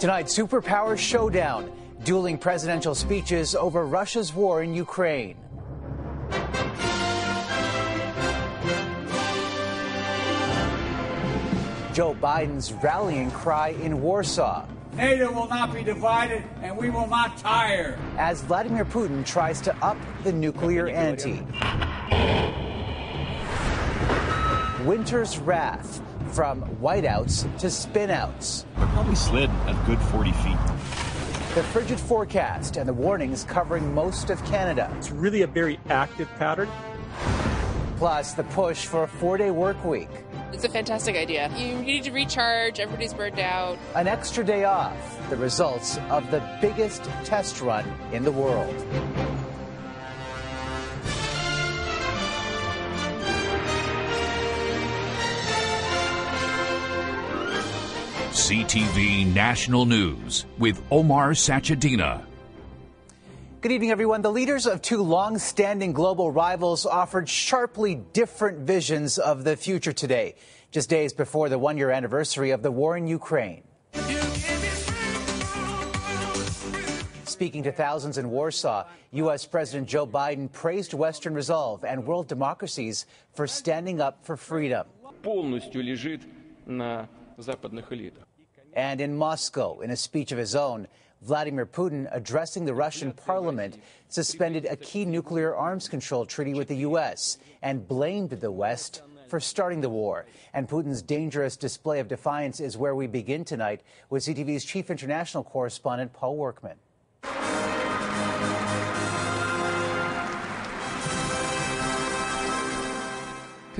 Tonight, superpower showdown, dueling presidential speeches over Russia's war in Ukraine. Joe Biden's rallying cry in Warsaw. NATO will not be divided, and we will not tire. As Vladimir Putin tries to up the nuclear ante. Winter's wrath from whiteouts to spinouts. Probably slid a good 40 feet. The frigid forecast and the warnings covering most of Canada. It's really a very active pattern. Plus, the push for a four day work week. It's a fantastic idea. You need to recharge, everybody's burned out. An extra day off, the results of the biggest test run in the world. CTV National News with Omar Sachedina. Good evening, everyone. The leaders of two long standing global rivals offered sharply different visions of the future today, just days before the one year anniversary of the war in Ukraine. Speaking to thousands in Warsaw, U.S. President Joe Biden praised Western resolve and world democracies for standing up for freedom. полностью лежит на западных элитах. And in Moscow, in a speech of his own, Vladimir Putin, addressing the Russian parliament, suspended a key nuclear arms control treaty with the U.S. and blamed the West for starting the war. And Putin's dangerous display of defiance is where we begin tonight with CTV's chief international correspondent, Paul Workman.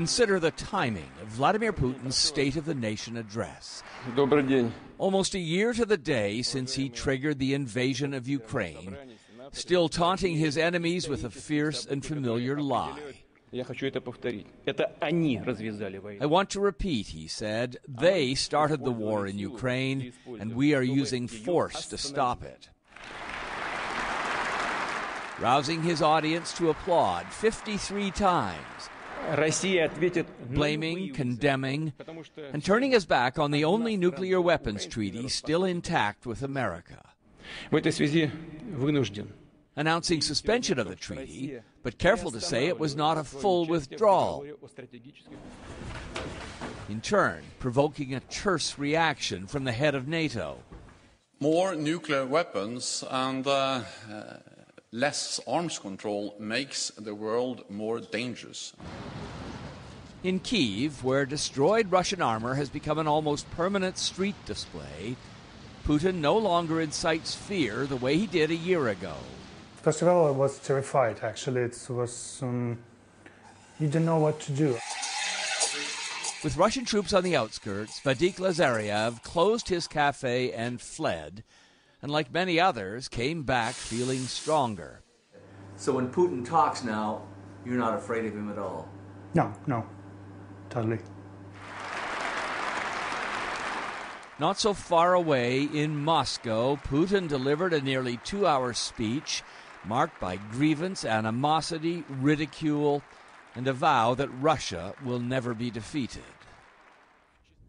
Consider the timing of Vladimir Putin's State of the Nation address. Almost a year to the day since he triggered the invasion of Ukraine, still taunting his enemies with a fierce and familiar lie. I want to repeat, he said, they started the war in Ukraine, and we are using force to stop it. Rousing his audience to applaud 53 times, blaming, condemning, and turning his back on the only nuclear weapons treaty still intact with America. Announcing suspension of the treaty, but careful to say it was not a full withdrawal. In turn, provoking a terse reaction from the head of NATO. More nuclear weapons and uh, less arms control makes the world more dangerous. In Kiev, where destroyed Russian armor has become an almost permanent street display, Putin no longer incites fear the way he did a year ago. First of all, I was terrified. Actually, it was um, you didn't know what to do. With Russian troops on the outskirts, Vadik Lazarev closed his cafe and fled, and like many others, came back feeling stronger. So when Putin talks now, you're not afraid of him at all. No, no, totally. Not so far away in Moscow, Putin delivered a nearly two hour speech marked by grievance, animosity, ridicule, and a vow that Russia will never be defeated.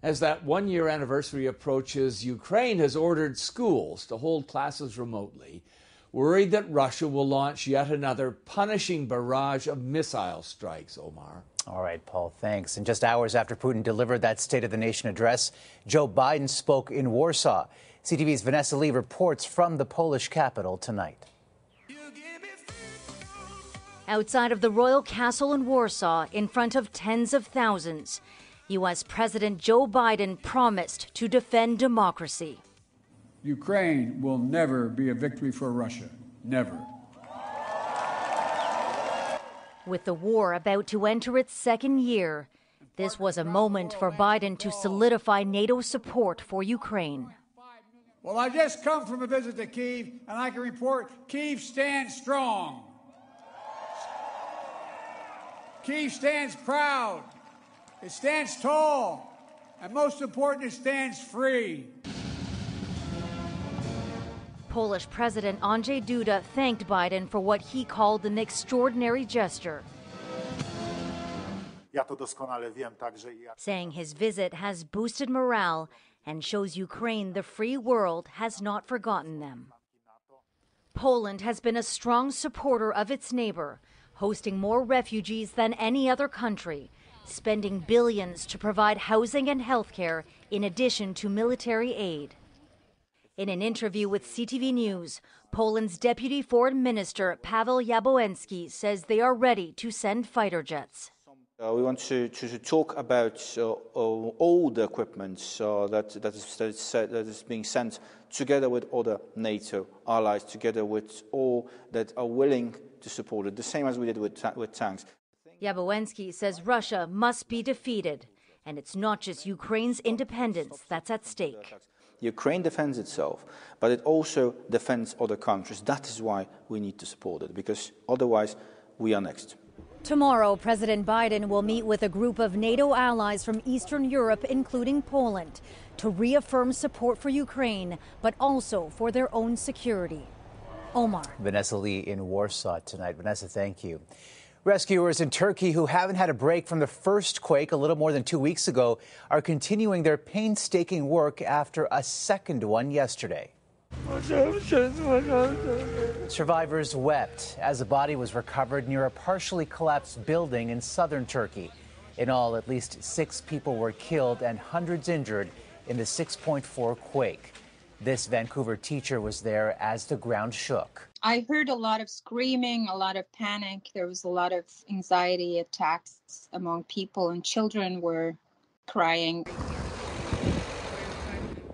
As that one year anniversary approaches, Ukraine has ordered schools to hold classes remotely, worried that Russia will launch yet another punishing barrage of missile strikes, Omar. All right, Paul, thanks. And just hours after Putin delivered that State of the Nation address, Joe Biden spoke in Warsaw. CTV's Vanessa Lee reports from the Polish capital tonight. Outside of the royal castle in Warsaw, in front of tens of thousands, U.S. President Joe Biden promised to defend democracy. Ukraine will never be a victory for Russia. Never. With the war about to enter its second year, this was a moment for Biden to solidify NATO's support for Ukraine. Well, I just come from a visit to Kiev, and I can report Kiev stands strong. Kiev stands proud. It stands tall. And most important, it stands free. Polish President Andrzej Duda thanked Biden for what he called an extraordinary gesture, Ja to doskonale wiem, także i ja. saying his visit has boosted morale and shows Ukraine the free world has not forgotten them. Poland has been a strong supporter of its neighbor, hosting more refugees than any other country, spending billions to provide housing and health care in addition to military aid. In an interview with CTV News, Poland's Deputy Foreign Minister Paweł Jabłoński says they are ready to send fighter jets. Uh, we want to, to, to talk about uh, all the equipment uh, that, that, is, that, is, that is being sent together with other NATO allies, together with all that are willing to support it, the same as we did with, ta- with tanks. Jabłoński says Russia must be defeated, and it's not just Ukraine's independence that's at stake. Ukraine defends itself, but it also defends other countries. That is why we need to support it, because otherwise we are next. Tomorrow, President Biden will meet with a group of NATO allies from Eastern Europe, including Poland, to reaffirm support for Ukraine, but also for their own security. Omar. Vanessa Lee in Warsaw tonight. Vanessa, thank you. Rescuers in Turkey who haven't had a break from the first quake a little more than two weeks ago are continuing their painstaking work after a second one yesterday. Survivors wept as a body was recovered near a partially collapsed building in southern Turkey. In all, at least six people were killed and hundreds injured in the 6.4 quake. This Vancouver teacher was there as the ground shook. I heard a lot of screaming, a lot of panic. There was a lot of anxiety attacks among people, and children were crying.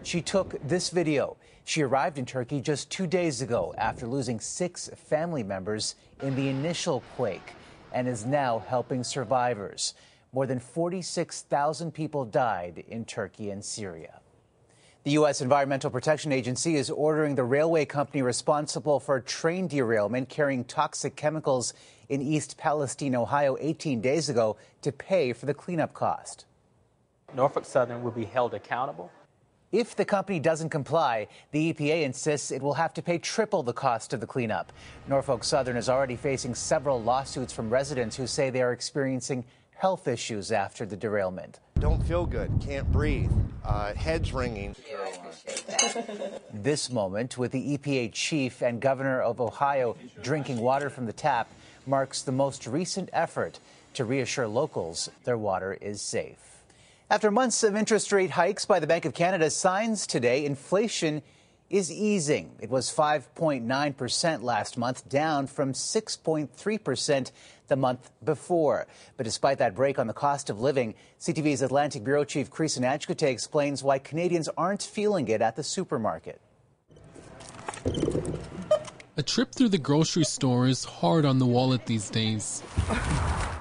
She took this video. She arrived in Turkey just two days ago after losing six family members in the initial quake and is now helping survivors. More than 46,000 people died in Turkey and Syria. The U.S. Environmental Protection Agency is ordering the railway company responsible for a train derailment carrying toxic chemicals in East Palestine, Ohio, 18 days ago to pay for the cleanup cost. Norfolk Southern will be held accountable if the company doesn't comply, the EPA insists it will have to pay triple the cost of the cleanup. Norfolk Southern is already facing several lawsuits from residents who say they are experiencing health issues after the derailment. Don't feel good, can't breathe, uh, head's ringing. this moment, with the EPA chief and governor of Ohio drinking water from the tap, marks the most recent effort to reassure locals their water is safe. After months of interest rate hikes by the Bank of Canada, signs today inflation is easing. It was 5.9% last month, down from 6.3% the month before. But despite that break on the cost of living, CTV's Atlantic Bureau Chief Creeson Agecoutay explains why Canadians aren't feeling it at the supermarket. A trip through the grocery store is hard on the wallet these days.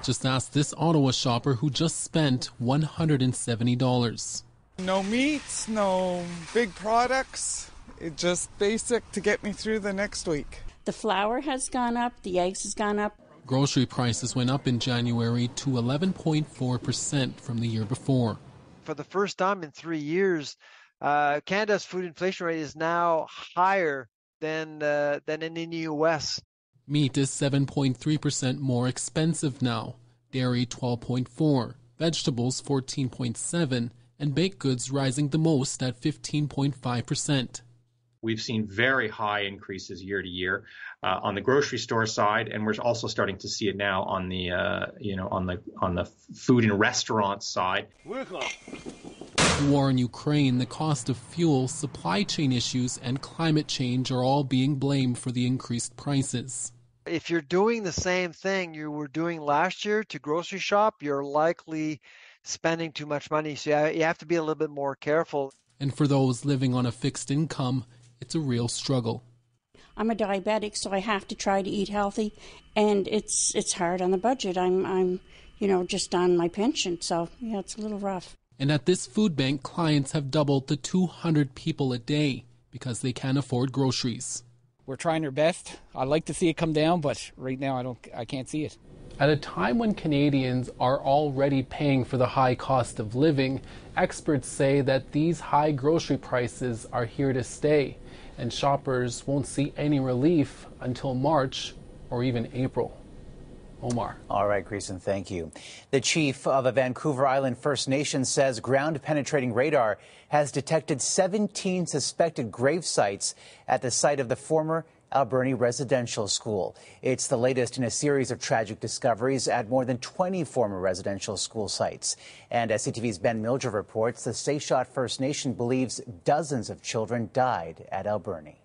Just ask this Ottawa shopper who just spent $170. No meats, no big products. It just basic to get me through the next week. The flour has gone up, the eggs has gone up. Grocery prices went up in January to 11.4% from the year before. For the first time in three years, uh, Canada's food inflation rate is now higher than uh, than in the U.S. Meat is 7.3% more expensive now, dairy 12.4, vegetables 14.7, and baked goods rising the most at 15.5%. We've seen very high increases year to year uh, on the grocery store side, and we're also starting to see it now on the uh, you know on the on the food and restaurant side. War in Ukraine, the cost of fuel, supply chain issues, and climate change are all being blamed for the increased prices if you're doing the same thing you were doing last year to grocery shop, you're likely spending too much money. So you have to be a little bit more careful. And for those living on a fixed income, it's a real struggle. I'm a diabetic, so I have to try to eat healthy, and it's it's hard on the budget. I'm I'm you know just on my pension, so yeah, it's a little rough. And at this food bank, clients have doubled to 200 people a day because they can't afford groceries we're trying our best. I'd like to see it come down, but right now I don't I can't see it. At a time when Canadians are already paying for the high cost of living, experts say that these high grocery prices are here to stay, and shoppers won't see any relief until March or even April. Omar. All right, Creeson, thank you. The chief of a Vancouver Island First Nation says ground penetrating radar has detected 17 suspected grave sites at the site of the former Alberni Residential School. It's the latest in a series of tragic discoveries at more than 20 former residential school sites. And as CTV's Ben Miljure reports, the Tseshaht First Nation believes dozens of children died at Alberni.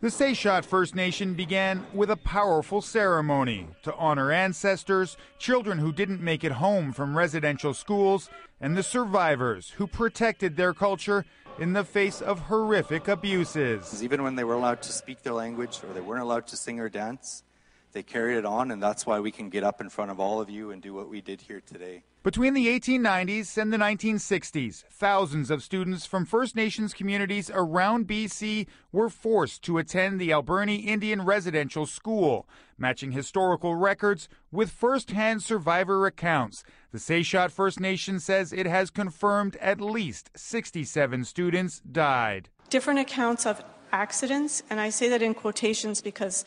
The Tseshaht First Nation began with a powerful ceremony to honor ancestors, children who didn't make it home from residential schools, and the survivors who protected their culture in the face of horrific abuses. Even when they were allowed to speak their language or they weren't allowed to sing or dance, they carried it on, and that's why we can get up in front of all of you and do what we did here today. Between the 1890s and the 1960s, thousands of students from First Nations communities around BC were forced to attend the Alberni Indian Residential School, matching historical records with first-hand survivor accounts. The Tseshaht First Nation says it has confirmed at least 67 students died. Different accounts of accidents, and I say that in quotations because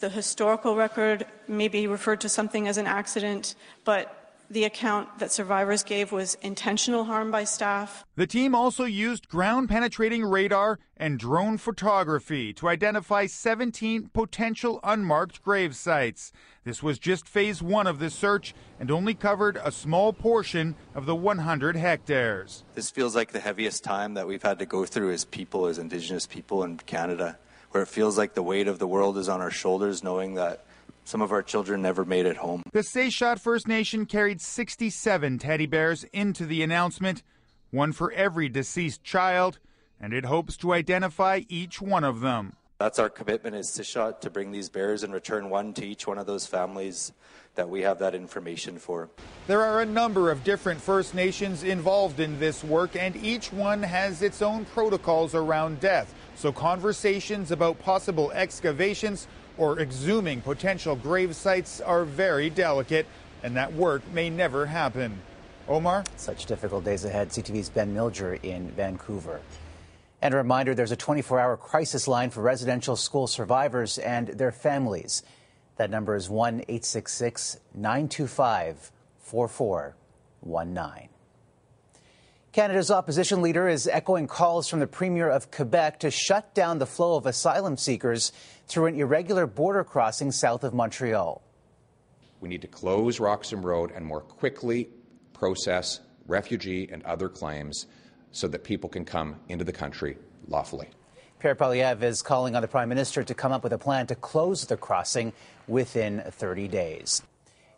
the historical record maybe referred to something as an accident, but the account that survivors gave was intentional harm by staff. The team also used ground penetrating radar and drone photography to identify 17 potential unmarked grave sites. This was just phase one of the search and only covered a small portion of the 100 hectares. This feels like the heaviest time that we've had to go through as people, as Indigenous people in Canada where it feels like the weight of the world is on our shoulders, knowing that some of our children never made it home. The Tseshaht First Nation carried 67 teddy bears into the announcement, one for every deceased child, and it hopes to identify each one of them. That's our commitment as Tseshaht to bring these bears and return one to each one of those families that we have that information for. There are a number of different First Nations involved in this work, and each one has its own protocols around death. So conversations about possible excavations or exhuming potential grave sites are very delicate, and that work may never happen. Omar? Such difficult days ahead. CTV's Ben Miljure in Vancouver. And a reminder there's a 24 hour crisis line for residential school survivors and their families. That number is 1 866 925 4419. Canada's opposition leader is echoing calls from the Premier of Quebec to shut down the flow of asylum seekers through an irregular border crossing south of Montreal. We need to close Roxham Road and more quickly process refugee and other claims so that people can come into the country lawfully. Pierre Poilievre is calling on the Prime Minister to come up with a plan to close the crossing within 30 days.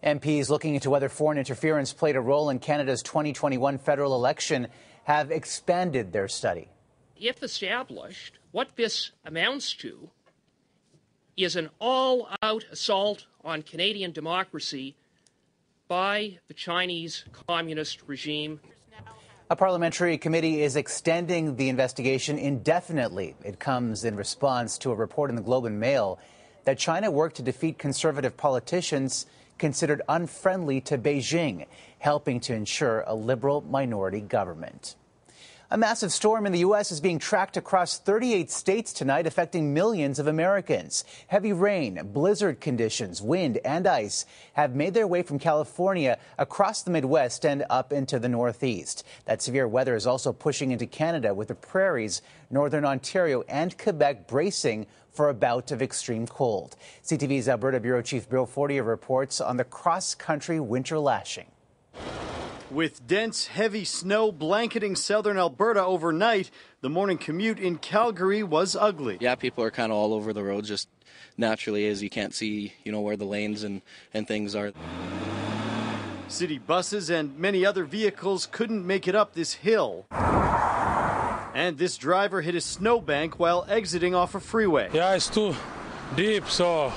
MPs looking into whether foreign interference played a role in Canada's 2021 federal election have expanded their study. If established, what this amounts to is an all out assault on Canadian democracy by the Chinese Communist regime. A parliamentary committee is extending the investigation indefinitely. It comes in response to a report in the Globe and Mail that China worked to defeat conservative politicians considered unfriendly to Beijing, helping to ensure a liberal minority government. A massive storm in the U.S. is being tracked across 38 states tonight, affecting millions of Americans. Heavy rain, blizzard conditions, wind, and ice have made their way from California across the Midwest and up into the Northeast. That severe weather is also pushing into Canada, with the prairies, northern Ontario, and Quebec bracing for a bout of extreme cold. CTV's Alberta Bureau Chief Bill Fortier reports on the cross country winter lashing. With dense, heavy snow blanketing southern Alberta overnight, the morning commute in Calgary was ugly. Yeah, people are kind of all over the road just naturally as you can't see, you know, where the lanes and, and things are. City buses and many other vehicles couldn't make it up this hill. And this driver hit a snowbank while exiting off a freeway. Yeah, it's too deep, so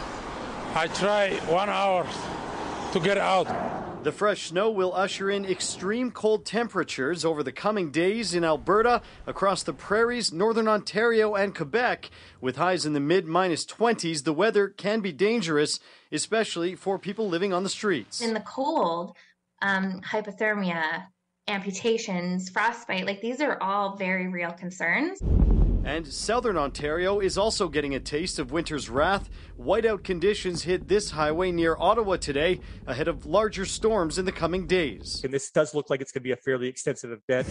I try one hour to get out. The fresh snow will usher in extreme cold temperatures over the coming days in Alberta, across the prairies, northern Ontario, and Quebec. With highs in the mid minus 20s, the weather can be dangerous, especially for people living on the streets. In the cold, um, hypothermia, amputations, frostbite, like these are all very real concerns. And southern Ontario is also getting a taste of winter's wrath. Whiteout conditions hit this highway near Ottawa today, ahead of larger storms in the coming days. And this does look like it's going to be a fairly extensive event.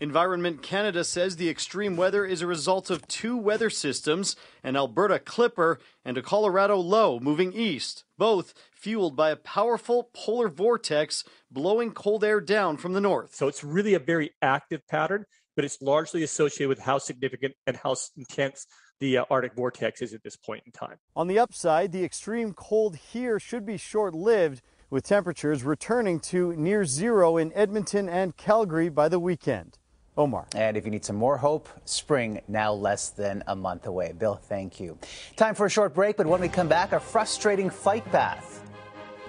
Environment Canada says the extreme weather is a result of two weather systems an Alberta Clipper and a Colorado low moving east, both fueled by a powerful polar vortex blowing cold air down from the north. So it's really a very active pattern, but it's largely associated with how significant and how intense the uh, Arctic vortex is at this point in time. On the upside, the extreme cold here should be short lived, with temperatures returning to near zero in Edmonton and Calgary by the weekend. Omar. And if you need some more hope, spring now less than a month away. Bill, thank you. Time for a short break, but when we come back, a frustrating fight path.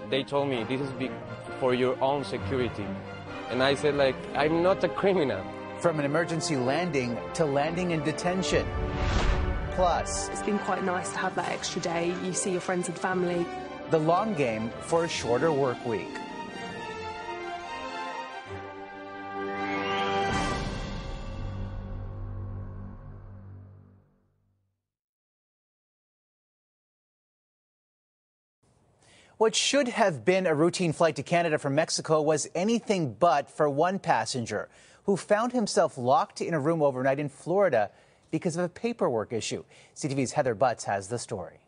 They told me this is for your own security. And I said, like, I'm not a criminal. From an emergency landing to landing in detention. Plus, it's been quite nice to have that extra day. You see your friends and family. The long game for a shorter work week. What should have been a routine flight to Canada from Mexico was anything but for one passenger who found himself locked in a room overnight in Florida because of a paperwork issue. CTV's Heather Butts has the story.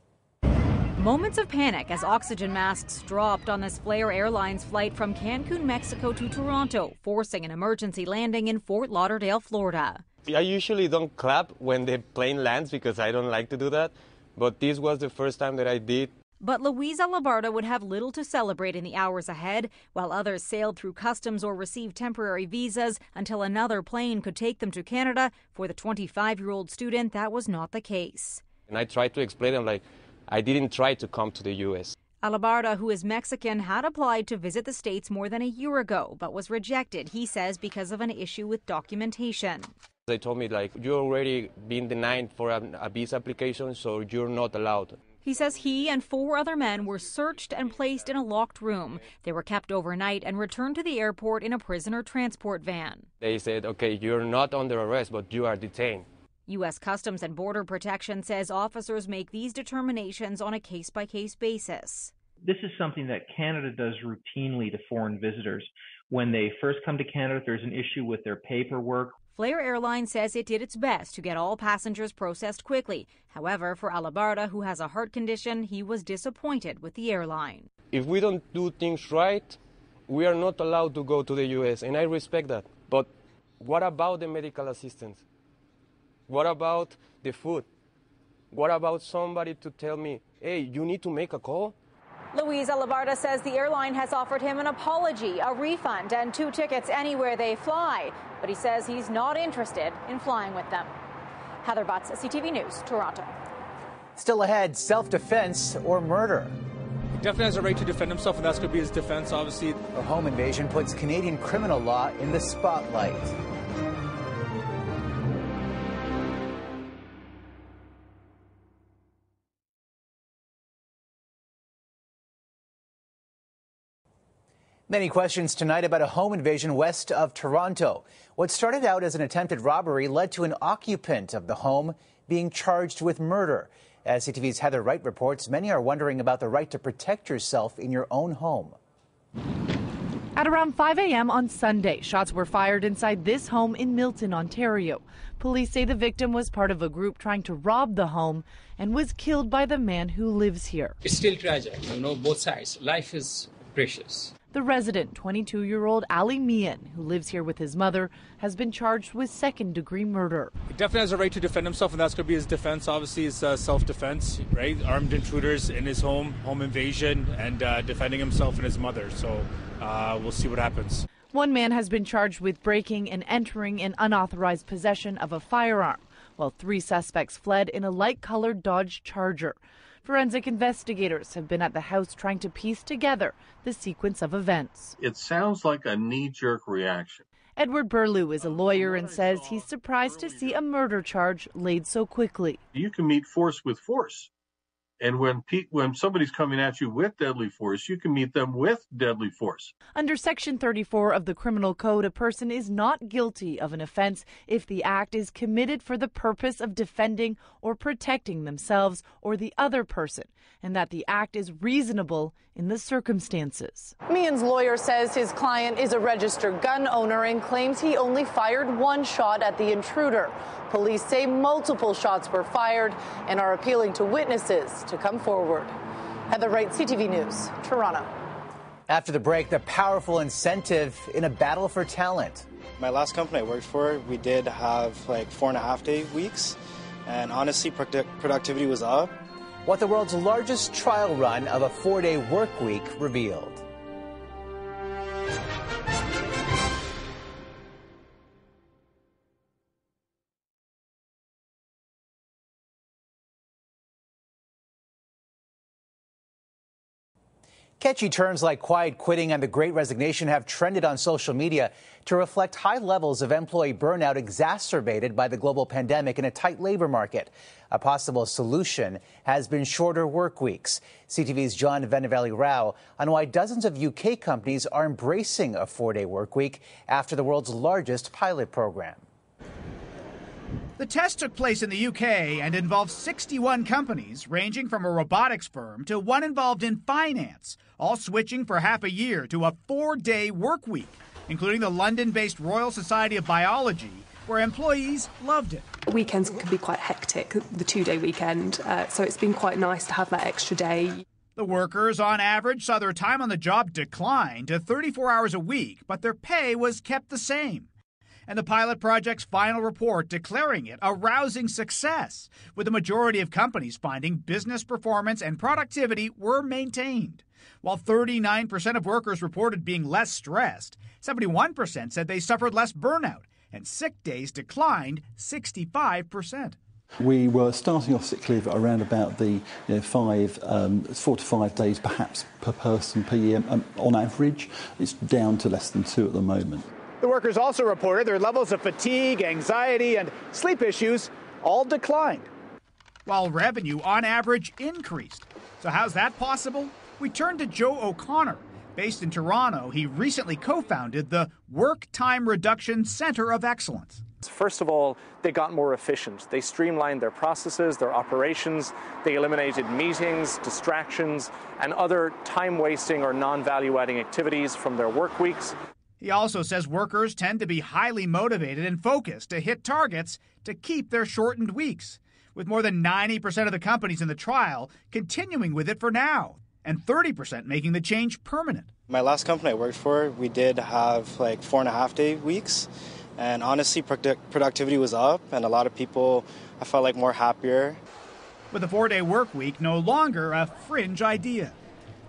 Moments of panic as oxygen masks dropped on this Flair Airlines flight from Cancun, Mexico to Toronto, forcing an emergency landing in Fort Lauderdale, Florida. I usually don't clap when the plane lands because I don't like to do that, but this was the first time that I did but Luis Alabarda would have little to celebrate in the hours ahead, while others sailed through customs or received temporary visas until another plane could take them to Canada. For the 25 year old student, that was not the case. And I tried to explain them, like, I didn't try to come to the U.S. Alabarda, who is Mexican, had applied to visit the States more than a year ago, but was rejected, he says, because of an issue with documentation. They told me, like, you're already been denied for a, a visa application, so you're not allowed. He says he and four other men were searched and placed in a locked room. They were kept overnight and returned to the airport in a prisoner transport van. They said, okay, you're not under arrest, but you are detained. U.S. Customs and Border Protection says officers make these determinations on a case by case basis. This is something that Canada does routinely to foreign visitors. When they first come to Canada, if there's an issue with their paperwork Flair Airlines says it did its best to get all passengers processed quickly. However, for Alabarda, who has a heart condition, he was disappointed with the airline. If we don't do things right, we are not allowed to go to the U.S., and I respect that. But what about the medical assistance? What about the food? What about somebody to tell me, hey, you need to make a call? Luis Alabarda says the airline has offered him an apology, a refund, and two tickets anywhere they fly. But he says he's not interested in flying with them. Heather Butts, CTV News, Toronto. Still ahead, self defense or murder. He definitely has a right to defend himself, and that's going to be his defense, obviously. A home invasion puts Canadian criminal law in the spotlight. Many questions tonight about a home invasion west of Toronto. What started out as an attempted robbery led to an occupant of the home being charged with murder. As CTV's Heather Wright reports, many are wondering about the right to protect yourself in your own home. At around 5 a.m. on Sunday, shots were fired inside this home in Milton, Ontario. Police say the victim was part of a group trying to rob the home and was killed by the man who lives here. It's still tragic, you know, both sides. Life is precious. The resident, 22 year old Ali Mian, who lives here with his mother, has been charged with second degree murder. He definitely has a right to defend himself, and that's going to be his defense. Obviously, it's uh, self defense, right? Armed intruders in his home, home invasion, and uh, defending himself and his mother. So uh, we'll see what happens. One man has been charged with breaking and entering in unauthorized possession of a firearm, while three suspects fled in a light colored Dodge Charger. Forensic investigators have been at the house trying to piece together the sequence of events. It sounds like a knee jerk reaction. Edward Burlew is a lawyer and says he's surprised to see a murder charge laid so quickly. You can meet force with force. And when pe- when somebody's coming at you with deadly force, you can meet them with deadly force. Under Section 34 of the Criminal Code, a person is not guilty of an offense if the act is committed for the purpose of defending or protecting themselves or the other person, and that the act is reasonable in the circumstances. Mian's lawyer says his client is a registered gun owner and claims he only fired one shot at the intruder. Police say multiple shots were fired and are appealing to witnesses to come forward. Heather Wright, CTV News, Toronto. After the break, the powerful incentive in a battle for talent. My last company I worked for, we did have like four and a half day weeks, and honestly, product- productivity was up. What the world's largest trial run of a four day work week revealed. Catchy terms like quiet quitting and the great resignation have trended on social media to reflect high levels of employee burnout exacerbated by the global pandemic and a tight labor market. A possible solution has been shorter work weeks. CTV's John Vennavally-Rao on why dozens of UK companies are embracing a four day work week after the world's largest pilot program. The test took place in the UK and involved 61 companies, ranging from a robotics firm to one involved in finance, all switching for half a year to a four day work week, including the London based Royal Society of Biology, where employees loved it. Weekends can be quite hectic, the two day weekend, uh, so it's been quite nice to have that extra day. The workers, on average, saw their time on the job decline to 34 hours a week, but their pay was kept the same and the pilot project's final report declaring it a rousing success, with the majority of companies finding business performance and productivity were maintained. While 39% of workers reported being less stressed, 71% said they suffered less burnout, and sick days declined 65%. We were starting off sick leave around about the you know, five, um, four to five days perhaps per person per year um, on average. It's down to less than two at the moment. The workers also reported their levels of fatigue, anxiety, and sleep issues all declined, while revenue on average increased. So, how's that possible? We turn to Joe O'Connor. Based in Toronto, he recently co founded the Work Time Reduction Center of Excellence. First of all, they got more efficient. They streamlined their processes, their operations. They eliminated meetings, distractions, and other time wasting or non value adding activities from their work weeks. He also says workers tend to be highly motivated and focused to hit targets to keep their shortened weeks, with more than 90% of the companies in the trial continuing with it for now, and 30% making the change permanent. My last company I worked for, we did have like four and a half day weeks, and honestly, product- productivity was up, and a lot of people, I felt like more happier. With a four day work week no longer a fringe idea.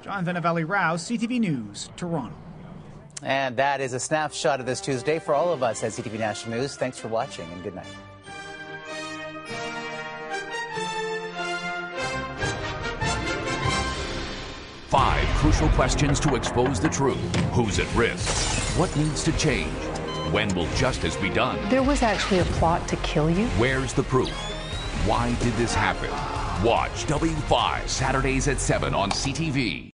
John Vennavally-Rao, CTV News, Toronto. And that is a snapshot of this Tuesday for all of us at CTV National News. Thanks for watching and good night. Five crucial questions to expose the truth. Who's at risk? What needs to change? When will justice be done? There was actually a plot to kill you. Where's the proof? Why did this happen? Watch W5 Saturdays at 7 on CTV.